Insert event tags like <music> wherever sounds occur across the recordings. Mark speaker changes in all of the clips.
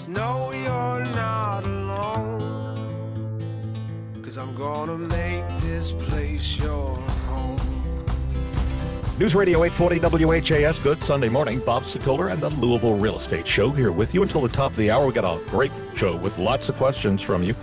Speaker 1: Just know you're not alone. Cause I'm gonna make this place your.
Speaker 2: News Radio 840 WHAS. Good Sunday morning. Bob Sokoler and the Louisville Real Estate Show here with you until the top of the hour. We got a great show with lots of questions from you.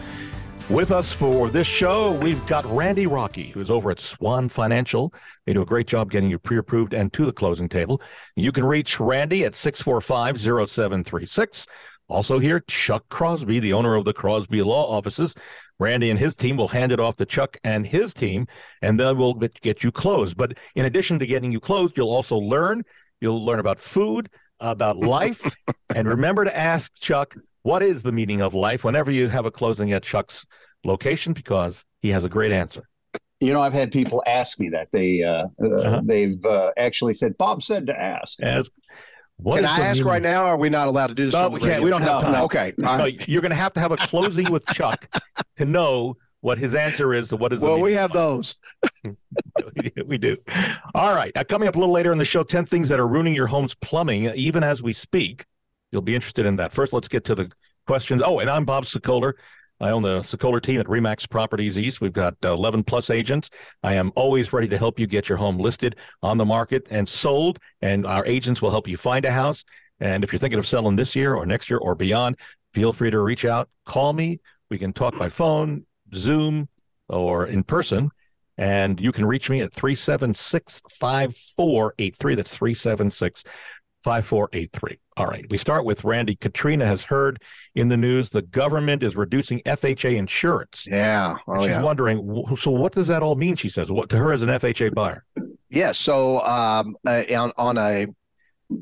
Speaker 2: With us for this show, we've got Randy Rocky, who's over at Swan Financial. They do a great job getting you pre approved and to the closing table. You can reach Randy at 645 0736. Also, here, Chuck Crosby, the owner of the Crosby Law Offices. Randy and his team will hand it off to Chuck and his team, and then we'll get you closed. But in addition to getting you closed, you'll also learn. You'll learn about food, about life, <laughs> and remember to ask Chuck what is the meaning of life whenever you have a closing at Chuck's location because he has a great answer.
Speaker 3: You know, I've had people ask me that. They uh, uh, uh-huh. they've uh, actually said, "Bob said to ask."
Speaker 2: Ask.
Speaker 4: What Can I ask meaning? right now? Are we not allowed to do this?
Speaker 2: No, we can't. We don't have time.
Speaker 4: No, okay,
Speaker 2: no, you're going to have to have a closing with Chuck to know what his answer is to what is.
Speaker 4: Well, we have those. <laughs>
Speaker 2: we do. All right. Now, coming up a little later in the show, ten things that are ruining your home's plumbing, even as we speak. You'll be interested in that. First, let's get to the questions. Oh, and I'm Bob Sokoler. I own the Sokoler team at Remax Properties East. We've got uh, 11 plus agents. I am always ready to help you get your home listed on the market and sold, and our agents will help you find a house. And if you're thinking of selling this year or next year or beyond, feel free to reach out, call me. We can talk by phone, Zoom, or in person. And you can reach me at 376 5483. That's 376 5483. All right. We start with Randy. Katrina has heard in the news the government is reducing FHA insurance.
Speaker 4: Yeah.
Speaker 2: Oh, she's
Speaker 4: yeah.
Speaker 2: wondering, so what does that all mean? She says, what to her as an FHA buyer?
Speaker 4: Yeah. So um, uh, on, on a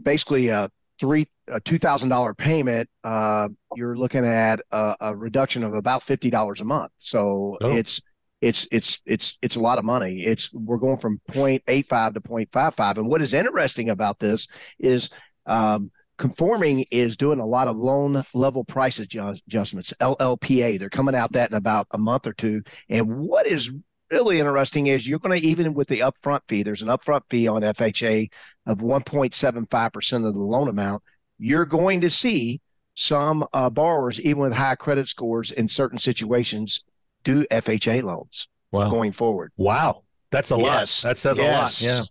Speaker 4: basically a three a two thousand dollar payment, uh, you're looking at a, a, reduction of about fifty dollars a month. So oh. it's it's it's it's it's a lot of money. It's we're going from 0.85 to 0.55. And what is interesting about this is um, conforming is doing a lot of loan level price adjustments llpa they're coming out that in about a month or two and what is really interesting is you're going to even with the upfront fee there's an upfront fee on fha of 1.75% of the loan amount you're going to see some uh, borrowers even with high credit scores in certain situations do fha loans wow. going forward
Speaker 2: wow that's a yes. lot that says yes. a lot yeah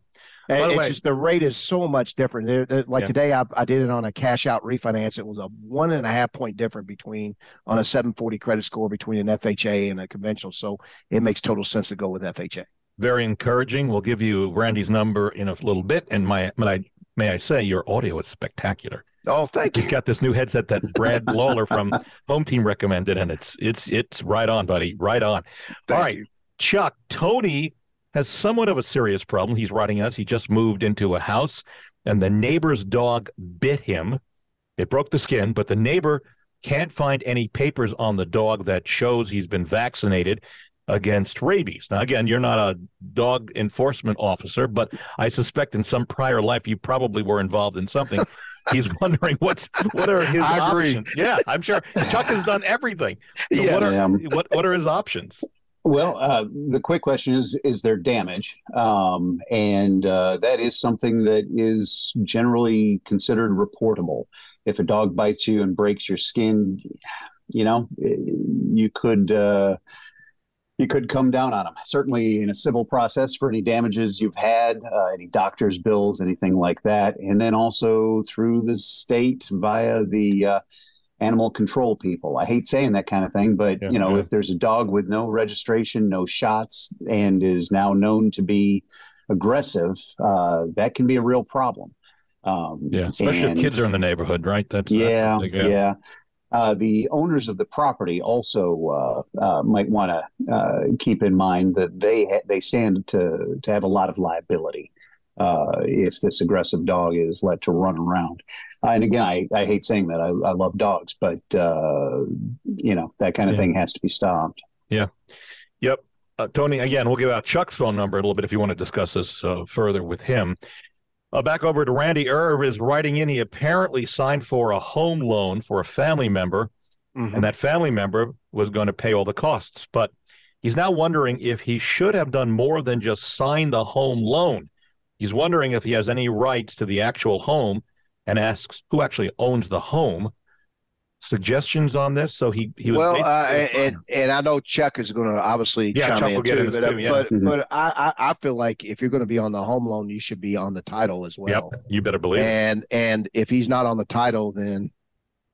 Speaker 4: by the it's way, just the rate is so much different. like yeah. today, I, I did it on a cash out refinance. It was a one and a half point difference between on a mm. 740 credit score between an FHA and a conventional. So it makes total sense to go with FHA.
Speaker 2: Very encouraging. We'll give you Randy's number in a little bit. And my, may I, may I say, your audio is spectacular.
Speaker 4: Oh, thank
Speaker 2: you. He's got this new headset that Brad <laughs> Lawler from Home Team recommended, and it's it's it's right on, buddy. Right on. Thank All right, you. Chuck. Tony has somewhat of a serious problem. He's writing us. He just moved into a house and the neighbor's dog bit him. It broke the skin, but the neighbor can't find any papers on the dog that shows he's been vaccinated against rabies. Now, again, you're not a dog enforcement officer, but I suspect in some prior life you probably were involved in something. <laughs> He's <laughs> wondering what's what are his I options. Agree. Yeah, I'm sure Chuck has done everything. So yeah, what are what what are his options?
Speaker 3: Well, uh, the quick question is: Is there damage? Um, and uh, that is something that is generally considered reportable. If a dog bites you and breaks your skin, you know, you could uh, you could come down on them. Certainly, in a civil process for any damages you've had, uh, any doctor's bills, anything like that, and then also through the state via the uh, animal control people. I hate saying that kind of thing, but yeah, you know, yeah. if there's a dog with no registration, no shots, and is now known to be aggressive, uh, that can be a real problem.
Speaker 2: Um, yeah, especially and, if kids are in the neighborhood, right?
Speaker 3: That's yeah, that's yeah. Uh, the owners of the property also uh, uh, might want to uh, keep in mind that they ha- they stand to to have a lot of liability uh, if this aggressive dog is let to run around. and again, I, I hate saying that. I, I love dogs, but uh, you know that kind of yeah. thing has to be stopped.
Speaker 2: Yeah. Yep. Uh, Tony, again, we'll give out Chuck's phone number a little bit if you want to discuss this uh, further with him. Uh, back over to Randy Irv is writing in. He apparently signed for a home loan for a family member, mm-hmm. and that family member was going to pay all the costs. But he's now wondering if he should have done more than just sign the home loan. He's wondering if he has any rights to the actual home and asks who actually owns the home. Suggestions on this? So he he was
Speaker 4: well,
Speaker 2: basically
Speaker 4: uh, and, and and I know Chuck is going to obviously
Speaker 2: Yeah,
Speaker 4: chime
Speaker 2: Chuck
Speaker 4: in
Speaker 2: will get
Speaker 4: too,
Speaker 2: in
Speaker 4: but,
Speaker 2: too, yeah.
Speaker 4: but
Speaker 3: Mhm.
Speaker 4: but I, I I feel like if you're going to be on the home loan, you should be on the title as well.
Speaker 2: yep, you better believe it.
Speaker 4: and and if he's not on the title, then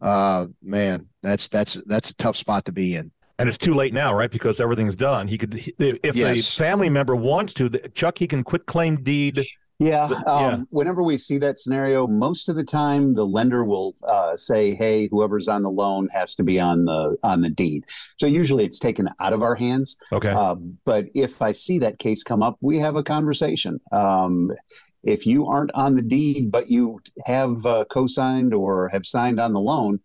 Speaker 4: uh man, that's that's that's a tough spot to be in.
Speaker 2: And it's too late now, right? Because everything's done. He could, if
Speaker 4: Yes.
Speaker 2: a family member wants to, Chuck, he can quit claim deed.
Speaker 3: Yeah,
Speaker 2: But-
Speaker 3: um,
Speaker 2: yeah.
Speaker 3: Whenever we see that scenario, most of the time the lender will uh, say, "Hey, whoever's on the loan has to be on the on the deed." So usually it's taken out of our hands.
Speaker 2: Okay.
Speaker 3: Uh, but if I see that case come up, we have a conversation. Um, if you aren't on the deed, but you have uh, co-signed or have signed on the loan,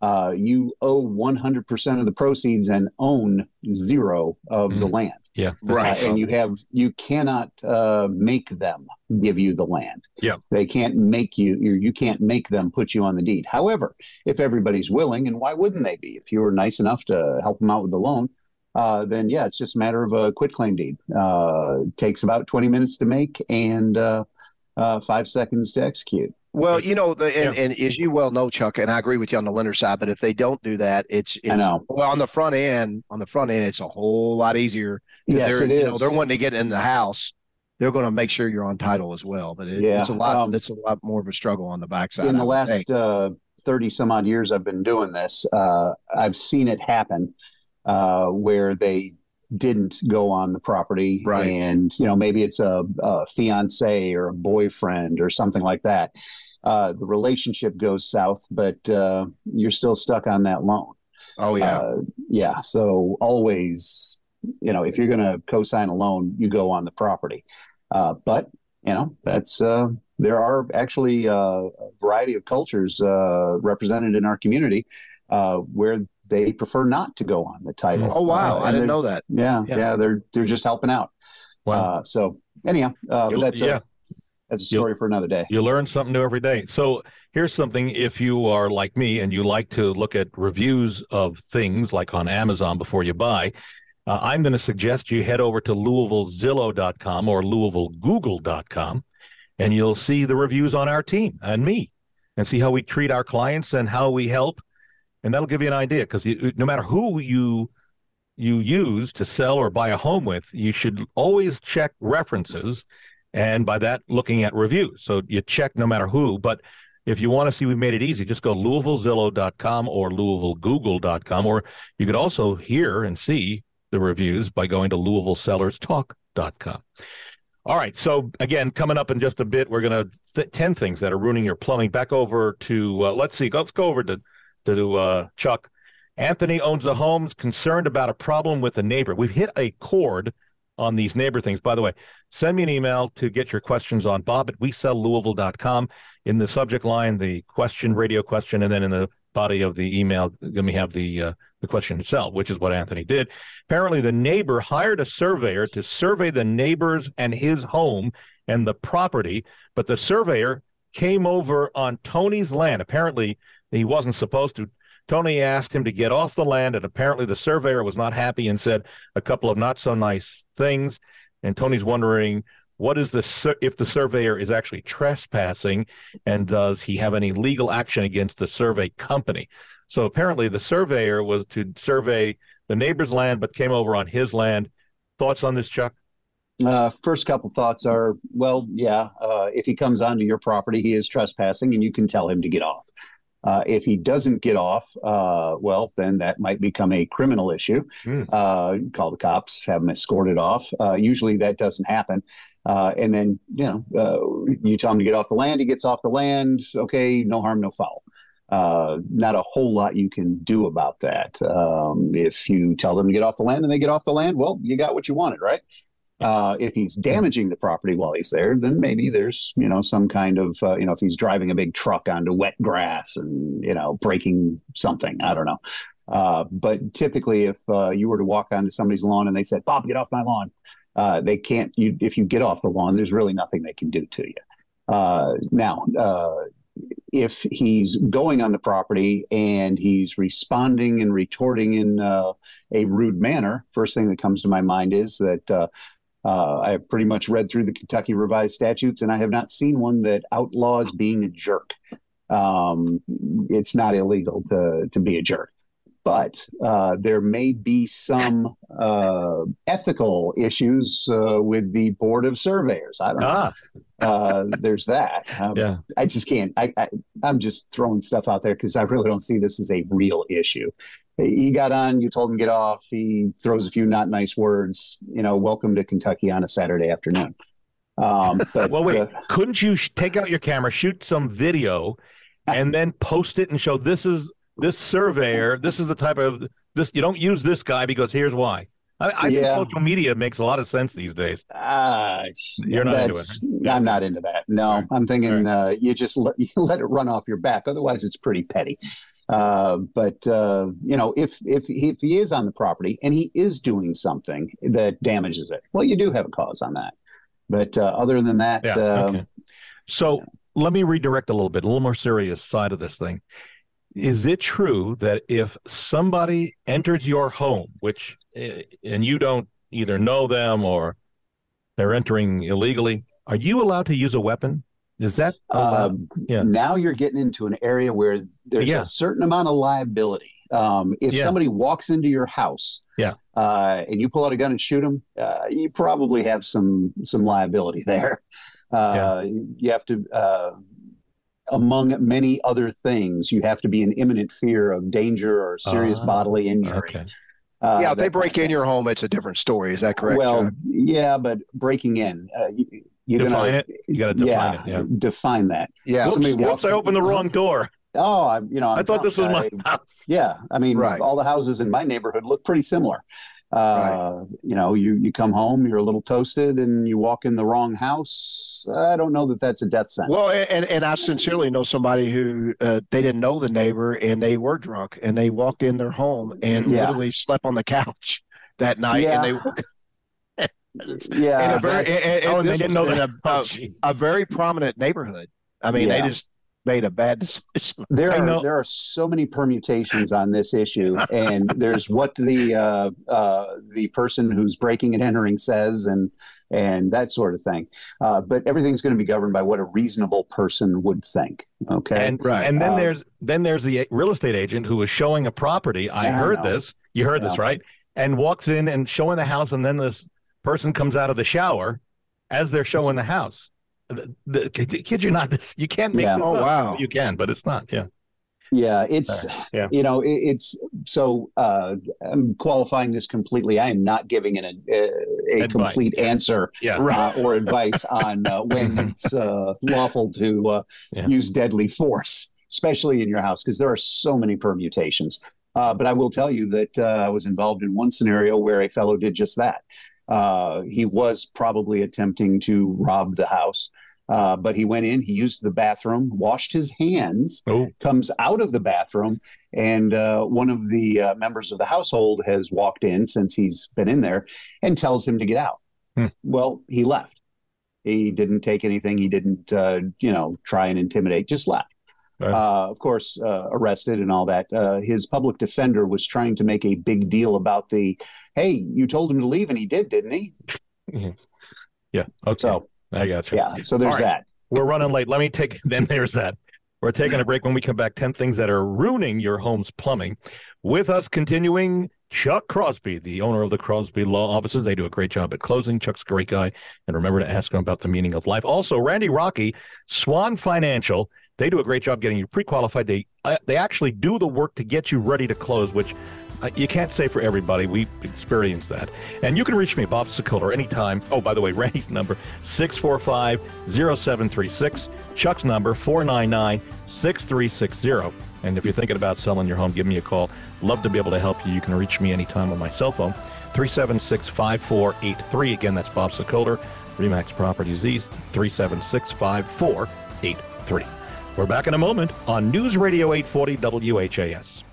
Speaker 3: uh, you owe 100% of the proceeds and own zero of the
Speaker 2: Mhm.
Speaker 3: land.
Speaker 2: yeah.
Speaker 4: Right.
Speaker 3: Uh, and you have you cannot uh, make them give you the land.
Speaker 2: Yeah.
Speaker 3: They can't make you you you can't make them put you on the deed. However, if everybody's willing, and why wouldn't they be? If you were nice enough to help them out with the loan, uh, then yeah, it's just a matter of a quit claim deed. Uh, takes about twenty minutes to make and uh, uh, five seconds to execute.
Speaker 4: Well, you know, the, and, and as you well know, Chuck, and I agree with you on the lender side, but if they don't do that, it's, it's
Speaker 3: I know.
Speaker 4: well on the front end, on the front end, it's a whole lot easier.
Speaker 3: Yes,
Speaker 4: they're, you know, they're wanting to get in the house. They're going to make sure you're on title as well, but it,
Speaker 3: Yeah,
Speaker 4: it's a lot.
Speaker 3: um,
Speaker 4: it's a lot more of a struggle on the backside.
Speaker 3: in the last uh, 30 some odd years I've been doing this, uh, I've seen it happen uh, where they didn't go on the property.
Speaker 4: Right.
Speaker 3: And, you know, maybe it's a, a fiance or a boyfriend or something like that. Uh, the relationship goes south, but uh, you're still stuck on that loan.
Speaker 4: oh yeah,
Speaker 3: Uh, yeah. So always, you know, if you're going to co-sign a loan, you go on the property. Uh, but you know, that's uh, there are actually uh, a variety of cultures uh, represented in our community uh, where they prefer not to go on the title.
Speaker 4: oh wow,
Speaker 3: Uh,
Speaker 4: I didn't know that.
Speaker 3: Yeah,
Speaker 4: Yeah.
Speaker 3: yeah, they're they're just helping out.
Speaker 2: Wow.
Speaker 3: Uh, so anyhow, uh, but that's
Speaker 2: yeah.
Speaker 3: a, that's a
Speaker 2: You'll-
Speaker 3: story for another day.
Speaker 2: You learn something new every day. So here's something if you are like me and you like to look at reviews of things like on Amazon before you buy, uh, I'm going to suggest you head over to LouisvilleZillow.com or LouisvilleGoogle.com and you'll see the reviews on our team and me and see how we treat our clients and how we help. And that'll give you an idea because no matter who you you use to sell or buy a home with, you should always check references and by that looking at reviews. So you check no matter who but if you want to see we've made it easy just go louisvillezillow.com or louisvillegoogle.com or you could also hear and see the reviews by going to louisvillesellerstalk.com all right so again coming up in just a bit we're going to th- 10 things that are ruining your plumbing. Back over to uh, let's see let's go over to to uh, chuck. Anthony owns a home is concerned about a problem with a neighbor. We've hit a chord on these neighbor things. By the way send me an email to get your questions on bob at wesellouisville.com in the subject line the question radio question and then in the body of the email let me have the uh, the question itself which is what anthony did. Apparently the neighbor hired a surveyor to survey the neighbors and his home and the property but the surveyor came over on tony's land. Apparently he wasn't supposed to. Tony asked him to get off the land and apparently the surveyor was not happy and said a couple of not so nice things. And Tony's wondering what is the if the surveyor is actually trespassing and does he have any legal action against the survey company? So apparently the surveyor was to survey the neighbor's land but came over on his land. Thoughts on this chuck?
Speaker 3: Uh, first couple thoughts are, well, yeah, uh, if he comes onto your property, he is trespassing, and you can tell him to get off. Uh, if he doesn't get off, uh, well, then that might become a criminal issue.
Speaker 2: Hmm.
Speaker 3: Uh, call the cops, have him escorted off. Uh, usually that doesn't happen. Uh, and then, you know, uh, you tell him to get off the land, he gets off the land. Okay, no harm, no foul. Uh, not a whole lot you can do about that. Um, if you tell them to get off the land and they get off the land, well, you got what you wanted, right? Uh, if he's damaging the property while he's there, then maybe there's you know some kind of uh, you know if he's driving a big truck onto wet grass and you know breaking something, I don't know. Uh, but typically, if uh, you were to walk onto somebody's lawn and they said, "Bob, get off my lawn," uh, they can't. You if you get off the lawn, there's really nothing they can do to you. Uh, now, if he's going on the property and he's responding and retorting in uh, a rude manner, first thing that comes to my mind is that uh, uh, I have pretty much read through the Kentucky Revised Statutes, and I have not seen one that outlaws being a jerk. Um, it's not illegal to to be a jerk, but uh, there may be some uh, ethical issues uh, with the board of surveyors. I don't know.
Speaker 2: Ah,
Speaker 3: Uh, there's that. Um,
Speaker 2: yeah.
Speaker 3: I just can't. I, I I'm just throwing stuff out there because I really don't see this as a real issue. He got on. You told him get off. He throws a few not nice words. You know, welcome to Kentucky on a Saturday afternoon. Um, <laughs> but
Speaker 2: Well, wait.
Speaker 3: uh,
Speaker 2: Couldn't you sh- take out your camera, shoot some video, and then post it and show this is this surveyor. This is the type of this. You don't use this guy because here's why. I, I
Speaker 3: Yeah.
Speaker 2: think social media makes a lot of sense these days.
Speaker 3: Ah,
Speaker 2: You're not into
Speaker 3: that's,
Speaker 2: it,
Speaker 3: I'm not into that. No,
Speaker 2: All right.
Speaker 3: I'm thinking uh, you just let, <laughs> you let it run off your back. Otherwise, it's pretty petty. Uh, but uh, you know, if if if he is on the property and he is doing something that damages it, well, you do have a cause on that. But uh, other than that,
Speaker 2: Yeah.
Speaker 3: uh,
Speaker 2: okay. So let me redirect a little bit, a little more serious side of this thing. Is it true that if somebody enters your home, which eh, and you don't either know them or they're entering illegally, are you allowed to use a weapon? Is that
Speaker 3: um,
Speaker 2: Yeah.
Speaker 3: now you're getting into an area where there's
Speaker 2: Yeah.
Speaker 3: a certain amount of liability. Um, if
Speaker 2: Yeah.
Speaker 3: somebody walks into your house,
Speaker 2: Yeah.
Speaker 3: uh, and you pull out a gun and shoot them, uh, you probably have some some liability there. Uh, You have to, uh, among many other things, you have to be in imminent fear of danger or serious
Speaker 2: Ah,
Speaker 3: bodily injury.
Speaker 2: okay.
Speaker 3: Uh,
Speaker 4: yeah, if they break in your home, it's a different story. Is that correct?
Speaker 3: Well,
Speaker 4: Chuck?
Speaker 3: yeah, but breaking in, uh, you, you're
Speaker 2: Define
Speaker 3: gonna,
Speaker 2: it. You got to define
Speaker 3: yeah,
Speaker 2: it. Yeah.
Speaker 3: define that.
Speaker 4: yeah.
Speaker 2: Whoops,
Speaker 3: somebody
Speaker 2: whoops, I opened the wrong door.
Speaker 3: Oh, I, you know, I'm
Speaker 2: I thought this was
Speaker 3: drunk.
Speaker 2: my
Speaker 3: I-
Speaker 2: house.
Speaker 3: Yeah, I mean,
Speaker 4: Right.
Speaker 3: all the houses in my neighborhood look pretty similar. Uh, You know, you you come home, you're a little toasted, and you walk in the wrong house. I don't know that that's a death sentence.
Speaker 4: Well, and and I sincerely know somebody who uh, they didn't know the neighbor and they were drunk and they walked in their home and
Speaker 3: Yeah.
Speaker 4: literally slept on the couch <laughs> that night
Speaker 3: Yeah.
Speaker 4: and they woke <laughs>
Speaker 3: yeah,
Speaker 4: in a very
Speaker 3: that's-
Speaker 4: and, and
Speaker 2: Oh, and they didn't know that.
Speaker 4: a,
Speaker 2: Oh,
Speaker 4: a, a very prominent neighborhood. I mean,
Speaker 3: Yeah.
Speaker 4: they just made a bad <laughs> decision.
Speaker 3: there are there are so many permutations on this issue, and there's what the uh, uh, the person who's breaking and entering says, and and that sort of thing. Uh, but everything's going to be governed by what a reasonable person would think. Okay,
Speaker 2: And
Speaker 4: Right.
Speaker 2: and then
Speaker 3: Um,
Speaker 2: there's then there's the real estate agent who was showing a property. I
Speaker 3: Yeah, I
Speaker 2: heard
Speaker 3: know.
Speaker 2: this. You heard this, right? And walks in and showing the house, and then this person comes out of the shower as they're showing the house. The, the, kid you're not, this <laughs> you can't make
Speaker 3: Yeah.
Speaker 2: this
Speaker 4: Oh,
Speaker 2: up.
Speaker 4: wow.
Speaker 2: You can, but it's not. Yeah.
Speaker 3: Yeah, it's
Speaker 2: Yeah.
Speaker 3: you know it, it's so uh, I'm qualifying this completely. I am not giving an, a, a complete
Speaker 2: yeah.
Speaker 3: answer
Speaker 2: Yeah.
Speaker 3: uh, or advice on uh, when <laughs> it's uh, lawful to uh,
Speaker 2: Yeah.
Speaker 3: use deadly force, especially in your house, because there are so many permutations. Uh, but I will tell you that uh, I was involved in one scenario where a fellow did just that. Uh, he was probably attempting to rob the house. Uh, but he went in, he used the bathroom, washed his hands,
Speaker 2: Oh,
Speaker 3: comes out of the bathroom, and uh, one of the uh, members of the household has walked in since he's been in there and tells him to get out.
Speaker 2: Hmm.
Speaker 3: Well, he left. He didn't take anything. He didn't, uh, you know, try and intimidate. Just left.
Speaker 2: Right.
Speaker 3: Uh, of course, uh, arrested and all that. Uh, his public defender was trying to make a big deal about the, hey, you told him to leave, and he did, didn't he?
Speaker 2: yeah. Okay.
Speaker 3: So
Speaker 2: I got you.
Speaker 3: yeah. So there's
Speaker 2: right.
Speaker 3: that.
Speaker 2: We're running late. Let me take, <laughs> then there's that. We're taking a break when we come back. 10 things that are ruining your home's plumbing. With us continuing, Chuck Crosby, the owner of the Crosby Law Offices. They do a great job at closing. Chuck's a great guy. And remember to ask him about the meaning of life. Also, Randy Rocky, Swan Financial. They do a great job getting you pre-qualified. They uh, they actually do the work to get you ready to close, which uh, you can't say for everybody. We've experienced that. And you can reach me, Bob Sokoler, anytime. Oh, by the way, <laughs> Randy's number, 645-0736. Chuck's number, 499-6360. And if you're thinking about selling your home, give me a call. Love to be able to help you. You can reach me anytime on my cell phone, 376-5483. Again, that's Bob Sokoler, Remax Properties East, 376-5483. We're back in a moment on News Radio 840 WHAS.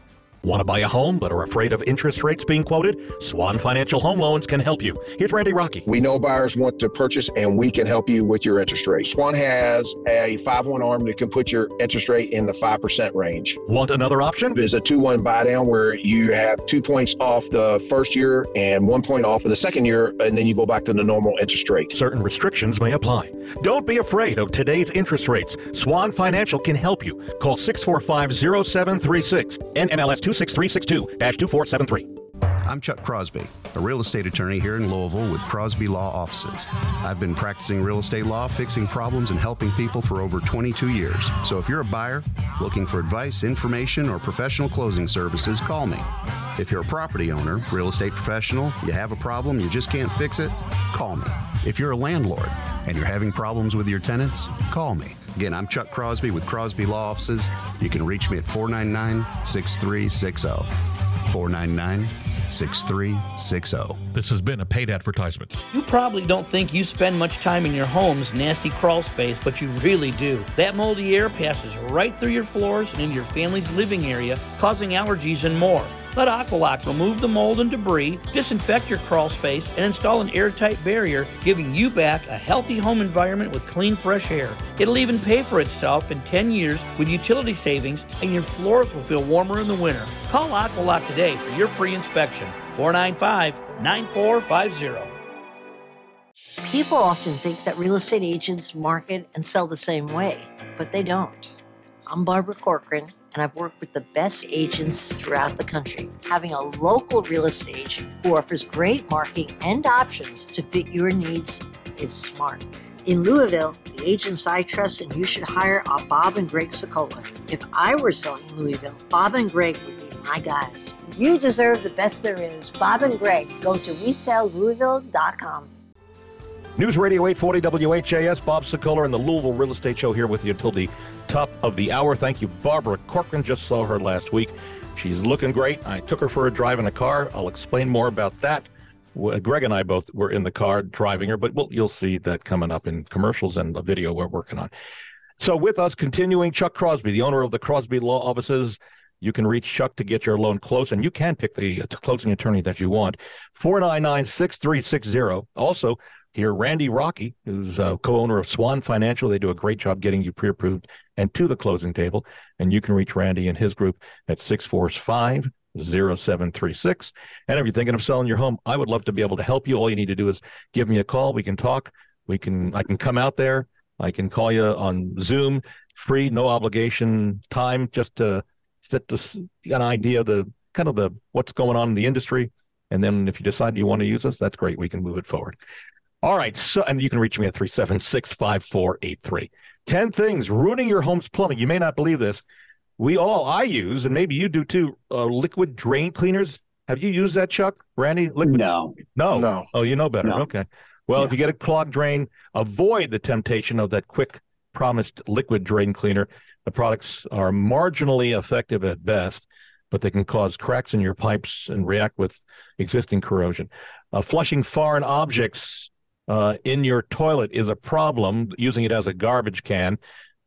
Speaker 2: Want to buy a home but are afraid of interest rates being quoted? Swan Financial Home Loans can help you. Here's Randy Rocky.
Speaker 5: We know buyers want to purchase and we can help you with your interest rate. Swan has a 5 1 arm that can put your interest rate in the 5% range.
Speaker 2: Want another option?
Speaker 5: There's a 2 1 buy down where you have two points off the first year and one point off of the second year, and then you go back to the normal interest rate.
Speaker 2: Certain restrictions may apply. Don't be afraid of today's interest rates. Swan Financial can help you. Call 645 0736 NMLS 2 26362 2473.
Speaker 6: I'm Chuck Crosby, a real estate attorney here in Louisville with Crosby Law Offices. I've been practicing real estate law, fixing problems, and helping people for over 22 years. So if you're a buyer looking for advice, information, or professional closing services, call me. If you're a property owner, real estate professional, you have a problem, you just can't fix it, call me. If you're a landlord and you're having problems with your tenants, call me. Again, I'm Chuck Crosby with Crosby Law Offices. You can reach me at 499 6360. 499 6360.
Speaker 2: This has been a paid advertisement.
Speaker 7: You probably don't think you spend much time in your home's nasty crawl space, but you really do. That moldy air passes right through your floors and into your family's living area, causing allergies and more. Let Aqualock remove the mold and debris, disinfect your crawl space, and install an airtight barrier, giving you back a healthy home environment with clean, fresh air. It'll even pay for itself in 10 years with utility savings, and your floors will feel warmer in the winter. Call Aqualock today for your free inspection. 495 9450.
Speaker 8: People often think that real estate agents market and sell the same way, but they don't. I'm Barbara Corcoran and I've worked with the best agents throughout the country. Having a local real estate agent who offers great marketing and options to fit your needs is smart. In Louisville, the agents I trust and you should hire are Bob and Greg Sokoler. If I were selling in Louisville, Bob and Greg would be my guys. You deserve the best there is. Bob and Greg, go to WeSellLouisville.com.
Speaker 2: News Radio 840 WHAS, Bob Sokoler and the Louisville Real Estate Show here with you until the top of the hour. Thank you, Barbara Corcoran. Just saw her last week. She's looking great. I took her for a drive in a car. I'll explain more about that. Greg and I both were in the car driving her, but we'll, you'll see that coming up in commercials and the video we're working on. So, with us, continuing Chuck Crosby, the owner of the Crosby Law Offices. You can reach Chuck to get your loan closed, and you can pick the closing attorney that you want. 499 6360. Also, here, Randy Rocky, who's a co-owner of Swan Financial. They do a great job getting you pre-approved and to the closing table. And you can reach Randy and his group at 645 0736. And if you're thinking of selling your home, I would love to be able to help you. All you need to do is give me a call. We can talk. We can I can come out there. I can call you on Zoom, free, no obligation time, just to set this an idea of the kind of the what's going on in the industry. And then if you decide you want to use us, that's great. We can move it forward. All right. So, and you can reach me at 376 5483. 10 things ruining your home's plumbing. You may not believe this. We all, I use, and maybe you do too, uh, liquid drain cleaners. Have you used that, Chuck? Randy? Liquid?
Speaker 3: No.
Speaker 2: No.
Speaker 4: No.
Speaker 2: Oh, you know better.
Speaker 3: No.
Speaker 2: Okay. Well,
Speaker 3: Yeah.
Speaker 2: if you get a clogged drain, avoid the temptation of that quick promised liquid drain cleaner. The products are marginally effective at best, but they can cause cracks in your pipes and react with existing corrosion. Uh, flushing foreign objects uh, in your toilet is a problem. Using it as a garbage can,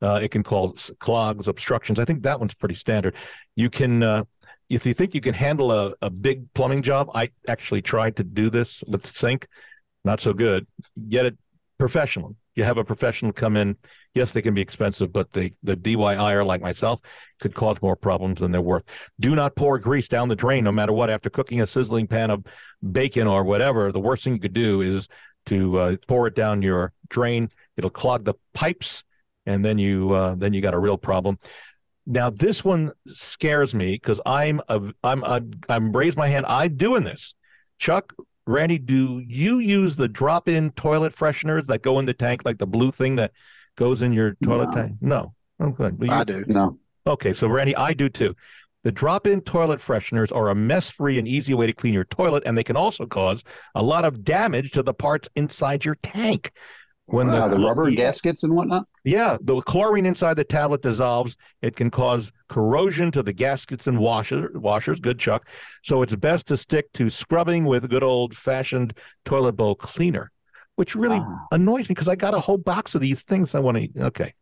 Speaker 2: uh, it can cause clogs, obstructions. I think that one's pretty standard. You can, uh, if you think you can handle a, a big plumbing job, I actually tried to do this with the sink. Not so good. Get it professional. You have a professional come in. Yes, they can be expensive, but the the DIYer like myself could cause more problems than they're worth. Do not pour grease down the drain, no matter what. After cooking a sizzling pan of bacon or whatever, the worst thing you could do is to uh, pour it down your drain. It'll clog the pipes, and then you uh, then you got a real problem. Now this one scares me because I'm a I'm a I'm raised my hand. I'm doing this. Chuck, Randy, do you use the drop-in toilet fresheners that go in the tank, like the blue thing that goes in your toilet
Speaker 3: No.
Speaker 2: tank? No. Oh, good. Well, you-
Speaker 4: I do.
Speaker 3: No.
Speaker 2: Okay, so Randy, I do too. The drop-in toilet fresheners are a mess-free and easy way to clean your toilet, and they can also cause a lot of damage to the parts inside your tank. When
Speaker 3: Uh, the rubber
Speaker 2: yeah,
Speaker 3: gaskets and whatnot.
Speaker 2: yeah, the chlorine inside the tablet dissolves. It can cause corrosion to the gaskets and washer, washers. Good, Chuck. So it's best to stick to scrubbing with good old-fashioned toilet bowl cleaner, which really
Speaker 3: Ah.
Speaker 2: annoys me because I got a whole box of these things I want to. Okay.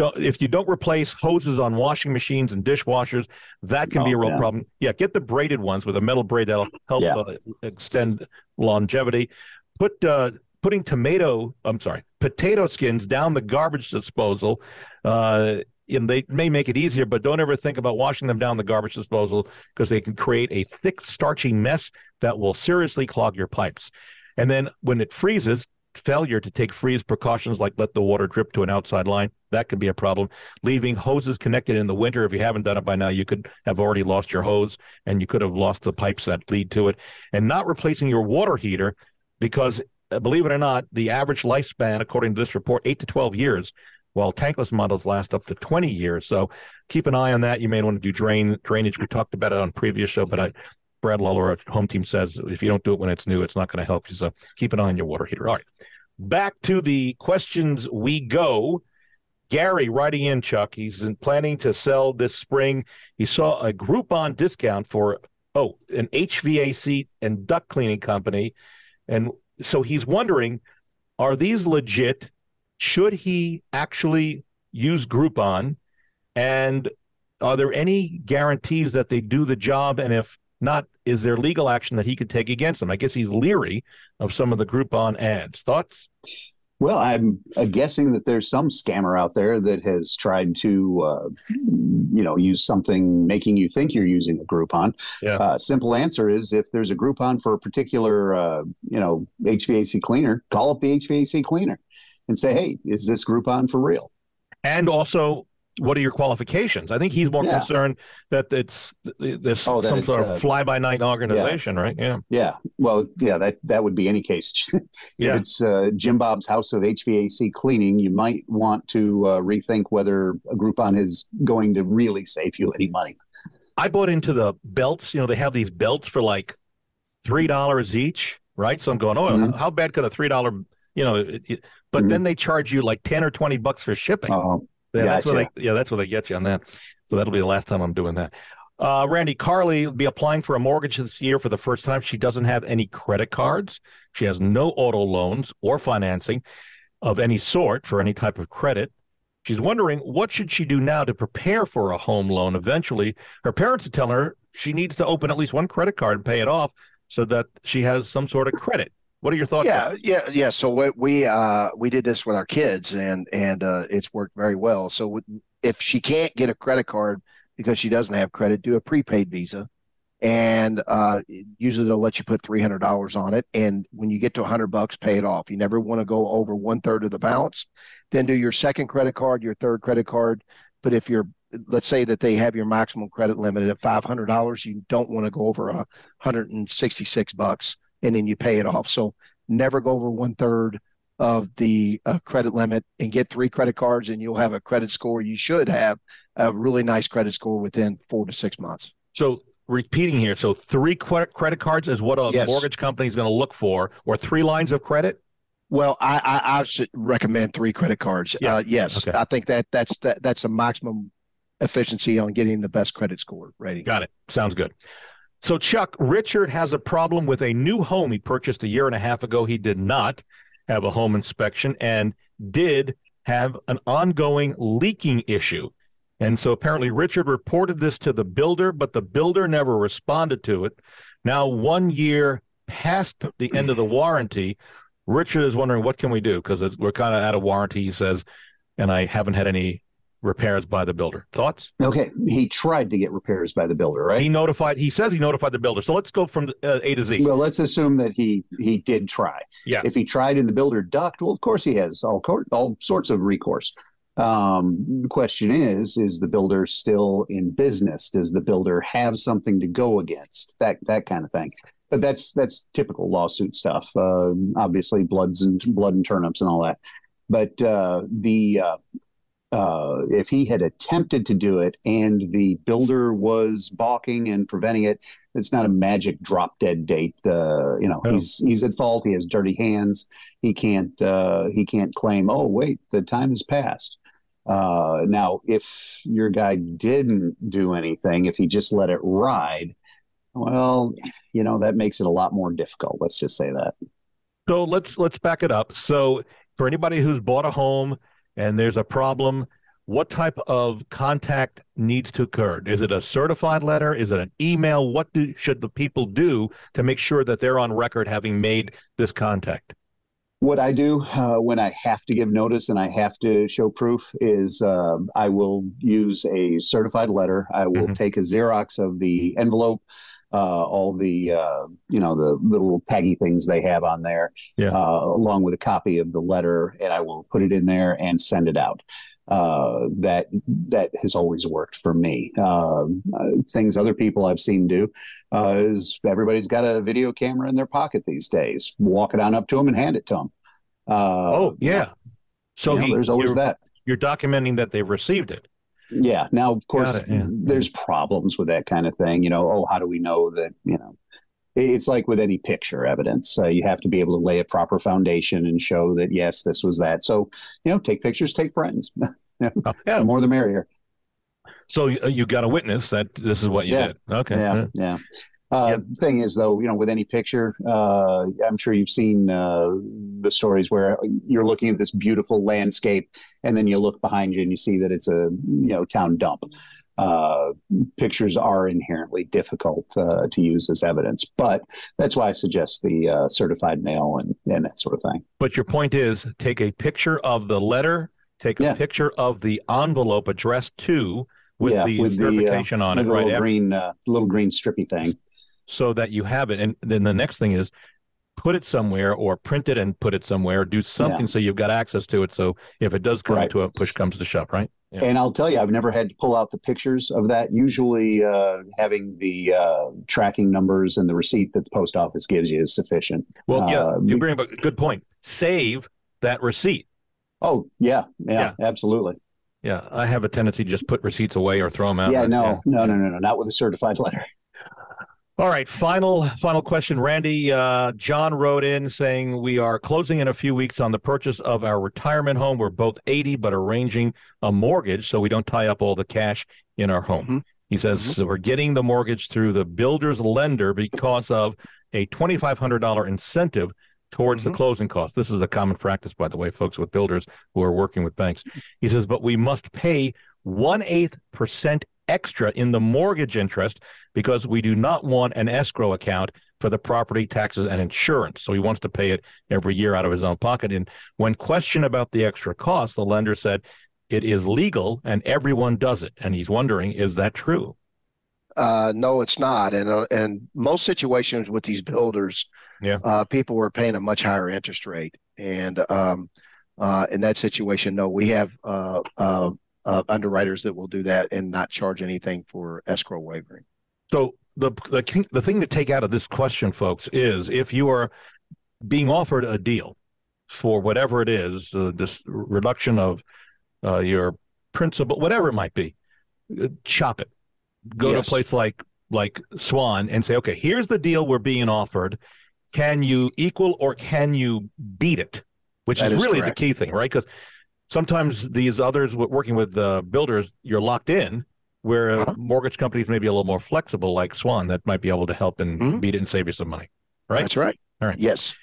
Speaker 2: Don't if you don't replace hoses on washing machines and dishwashers, that can be a
Speaker 3: Oh,
Speaker 2: real
Speaker 3: yeah.
Speaker 2: problem. Yeah, get the braided ones with a metal braid that'll help
Speaker 3: Yeah.
Speaker 2: uh, extend longevity. Put uh, putting tomato, I'm sorry, potato skins down the garbage disposal. Uh, and they may make it easier, but don't ever think about washing them down the garbage disposal because they can create a thick, starchy mess that will seriously clog your pipes. And then when it freezes, failure to take freeze precautions like let the water drip to an outside line, that could be a problem. Leaving hoses connected in the winter, if you haven't done it by now, you could have already lost your hose and you could have lost the pipes that lead to it. And not replacing your water heater because, uh, believe it or not, the average lifespan, according to this report, eight to 12 years, while tankless models last up to 20 years. So keep an eye on that. You may want to do drain drainage. We talked about it on previous show, but I, Brad Lawler, our home team says if you don't do it when it's new, it's not going to help you. Uh, so keep an eye on your water heater. All right. Back to the questions we go. Gary writing in, Chuck. He's planning to sell this spring. He saw a Groupon discount for oh an HVAC and duct cleaning company, and so he's wondering, are these legit? Should he actually use Groupon? And are there any guarantees that they do the job? And if not, is there legal action that he could take against them? I guess he's leery of some of the Groupon ads. Thoughts?
Speaker 3: Well, I'm uh, guessing that there's some scammer out there that has tried to, uh, you know, use something making you think you're using a Groupon.
Speaker 2: Yeah.
Speaker 3: Uh, simple answer is if there's a Groupon for a particular, uh, you know, HVAC cleaner, call up the HVAC cleaner and say, "Hey, is this Groupon for real?"
Speaker 2: And also, what are your qualifications? I think he's more
Speaker 3: Yeah.
Speaker 2: concerned that it's this
Speaker 3: Oh,
Speaker 2: some sort
Speaker 3: uh,
Speaker 2: of fly by night organization, right? Yeah.
Speaker 3: Yeah. Well, yeah, that that would be any case. <laughs> if
Speaker 2: Yeah.
Speaker 3: it's uh, Jim Bob's House of HVAC Cleaning, you might want to uh, rethink whether a Groupon is going to really save you any money.
Speaker 2: I bought into the belts. You know, they have these belts for like three dollars each, right? So I'm going, oh,
Speaker 3: Mhm.
Speaker 2: how bad could a three dollar, you know? It, it- but
Speaker 3: Mhm.
Speaker 2: then they charge you like ten or twenty bucks for shipping.
Speaker 3: Oh,
Speaker 2: Yeah, that's what
Speaker 3: Gotcha.
Speaker 2: they, yeah, that's what they get you on that. So that'll be the last time I'm doing that. Uh, Randy Carly will be applying for a mortgage this year for the first time. She doesn't have any credit cards. She has no auto loans or financing of any sort for any type of credit. She's wondering what should she do now to prepare for a home loan eventually. Her parents are telling her she needs to open at least one credit card and pay it off so that she has some sort of credit. What are your thoughts?
Speaker 4: Yeah,
Speaker 2: on
Speaker 4: yeah, yeah. So we we uh we did this with our kids, and and uh, it's worked very well. So if she can't get a credit card because she doesn't have credit, do a prepaid Visa, and uh, usually they'll let you put three hundred dollars on it, and when you get to hundred bucks, pay it off. You never want to go over one third of the balance. Then do your second credit card, your third credit card. But if you're let's say that they have your maximum credit limit at five hundred dollars, you don't want to go over a hundred and sixty six bucks, and then you pay it off. So never go over one third of the uh, credit limit and get three credit cards and you'll have a credit score you should have a really nice credit score within four to six months
Speaker 2: So repeating here, so three cre- credit cards is what a
Speaker 4: Yes.
Speaker 2: mortgage company is going to look for, or three lines of credit.
Speaker 4: well i i, I should recommend three credit cards
Speaker 2: Yeah.
Speaker 4: uh, yes
Speaker 2: Okay.
Speaker 4: i think that that's that, that's a maximum efficiency on getting the best credit score rating
Speaker 2: Got it. Sounds good. So Chuck, Richard has a problem with a new home he purchased a year and a half ago. He did not have a home inspection and did have an ongoing leaking issue. And so apparently Richard reported this to the builder, but the builder never responded to it. Now, one year past the end of the warranty, Richard is wondering what can we do because we're kind of out of warranty, he says, and I haven't had any repairs by the builder. Thoughts?
Speaker 3: Okay, he tried to get repairs by the builder, right?
Speaker 2: He notified. He says he notified the builder. So let's go from uh, A to Z.
Speaker 3: well, let's assume that he he did try.
Speaker 2: Yeah.
Speaker 3: If he tried and the builder ducked, well, of course he has all all sorts of recourse. Um, the question is: Is the builder still in business? Does the builder have something to go against? That that kind of thing. But that's that's typical lawsuit stuff. Uh, obviously, bloods and blood and turnips and all that. But uh, the uh, if he had attempted to do it and the builder was balking and preventing it, it's not a magic drop dead date. Uh, you know,
Speaker 2: No.
Speaker 3: he's he's at fault. He has dirty hands. He can't uh, he can't claim. Oh wait, the time has passed. Uh, now, if your guy didn't do anything, if he just let it ride, well, you know that makes it a lot more difficult. Let's just say that.
Speaker 2: So let's let's back it up. So for anybody who's bought a home and there's a problem, what type of contact needs to occur? Is it a certified letter? Is it an email? What do, should the people do to make sure that they're on record having made this contact?
Speaker 3: What I do uh, when I have to give notice and I have to show proof is uh, I will use a certified letter. I will mm-hmm. take a Xerox of the envelope, uh, all the uh, you know the little taggy things they have on there, yeah. uh, along with a copy of the letter, and I will put it in there and send it out. Uh, that that has always worked for me. Uh, things other people I've seen do uh, is everybody's got a video camera in their pocket these days. Walk it on up to them and hand it to them.
Speaker 2: Uh, oh yeah. So
Speaker 3: you know, he, there's always
Speaker 2: you're,
Speaker 3: that.
Speaker 2: You're documenting that they've received it.
Speaker 3: Yeah. Now, of course, it, yeah. there's problems with that kind of thing. You know, oh, how do we know that? You know, it's like with any picture evidence uh, you have to be able to lay a proper foundation and show that yes this was that so you know take pictures take friends <laughs> oh, yeah the more the merrier
Speaker 2: so you, you got a witness that this is what you
Speaker 3: yeah.
Speaker 2: did okay
Speaker 3: yeah, yeah. Uh, yep. The thing is, though, you know, with any picture, uh, I'm sure you've seen uh, the stories where you're looking at this beautiful landscape, and then you look behind you and you see that it's a you know town dump uh, pictures are inherently difficult uh, to use as evidence. But that's why I suggest the uh, certified mail and, and that sort of thing.
Speaker 2: But your point is take a picture of the letter, take a picture of the envelope addressed to with yeah, the with certification
Speaker 3: the,
Speaker 2: on
Speaker 3: it,
Speaker 2: right?
Speaker 3: Little green, uh, little green strippy thing.
Speaker 2: So that you have it. And then the next thing is put it somewhere or print it and put it somewhere, do something yeah. so you've got access to it. So if it does come right. to a push comes to shove, right?
Speaker 3: Yeah. And I'll tell you, I've never had to pull out the pictures of that. Usually, uh, having the uh, tracking numbers and the receipt that the post office gives you is sufficient.
Speaker 2: Well, yeah, uh, you bring up a good point. Save that receipt.
Speaker 3: Oh, yeah, yeah, yeah, absolutely.
Speaker 2: Yeah, I have a tendency to just put receipts away or throw them out.
Speaker 3: Yeah, no, yeah. no, no, no, no, not with a certified <laughs> letter.
Speaker 2: All right, final final question, Randy. Uh, John wrote in saying we are closing in a few weeks on the purchase of our retirement home. We're both 80, but arranging a mortgage so we don't tie up all the cash in our home. Mm-hmm. He says mm-hmm. so we're getting the mortgage through the builder's lender because of a $2,500 incentive towards mm-hmm. the closing costs. This is a common practice, by the way, folks with builders who are working with banks. He says, but we must pay one eighth percent extra in the mortgage interest because we do not want an escrow account for the property taxes and insurance. So he wants to pay it every year out of his own pocket. And when questioned about the extra cost, the lender said it is legal and everyone does it. And he's wondering, is that true?
Speaker 4: Uh, no, it's not. And uh, and most situations with these builders, yeah, uh, people were paying a much higher interest rate. And um, uh, in that situation, no, we have uh, uh, uh, underwriters that will do that and not charge anything for escrow wavering.
Speaker 2: So the the the thing to take out of this question, folks, is if you are being offered a deal for whatever it is, uh, this reduction of uh, your principal, whatever it might be, uh, chop it. Go yes. to a place like like Swan and say, okay, here's the deal we're being offered. Can you equal or can you beat it? Which is, is, really correct. the key thing, right? Because sometimes these others working with uh, builders, you're locked in. Where uh-huh. mortgage companies may be a little more flexible, like Swan, that might be able to help and mm-hmm. beat it and save you some money. Right?
Speaker 4: That's right.
Speaker 2: All right.
Speaker 4: Yes.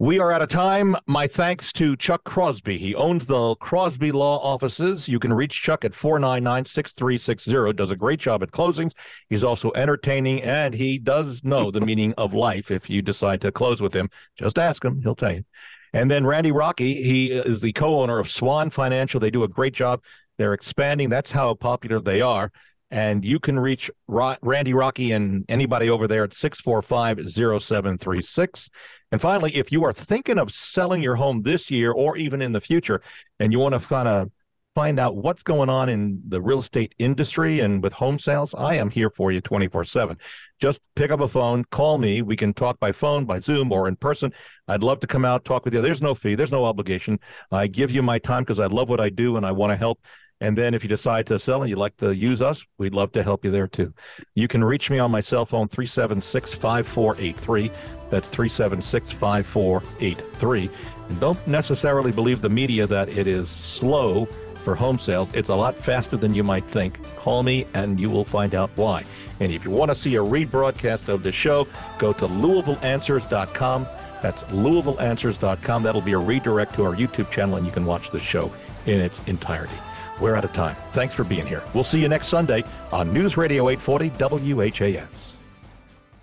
Speaker 2: We are out of time. My thanks to Chuck Crosby. He owns the Crosby Law Offices. You can reach Chuck at 499 6360. Does a great job at closings. He's also entertaining and he does know the meaning of life if you decide to close with him. Just ask him, he'll tell you. And then Randy Rocky, he is the co-owner of Swan Financial. They do a great job. They're expanding. That's how popular they are. And you can reach Randy Rocky and anybody over there at 645-0736. And finally, if you are thinking of selling your home this year or even in the future, and you want to kind of find out what's going on in the real estate industry and with home sales, I am here for you 24 7. Just pick up a phone, call me. We can talk by phone, by Zoom, or in person. I'd love to come out, talk with you. There's no fee, there's no obligation. I give you my time because I love what I do and I want to help. And then if you decide to sell and you'd like to use us, we'd love to help you there too. You can reach me on my cell phone, 376 5483. That's 376 5483. Don't necessarily believe the media that it is slow for home sales. It's a lot faster than you might think. Call me and you will find out why. And if you want to see a rebroadcast of the show, go to LouisvilleAnswers.com. That's LouisvilleAnswers.com. That'll be a redirect to our YouTube channel and you can watch the show in its entirety. We're out of time. Thanks for being here. We'll see you next Sunday on News Radio 840 WHAS.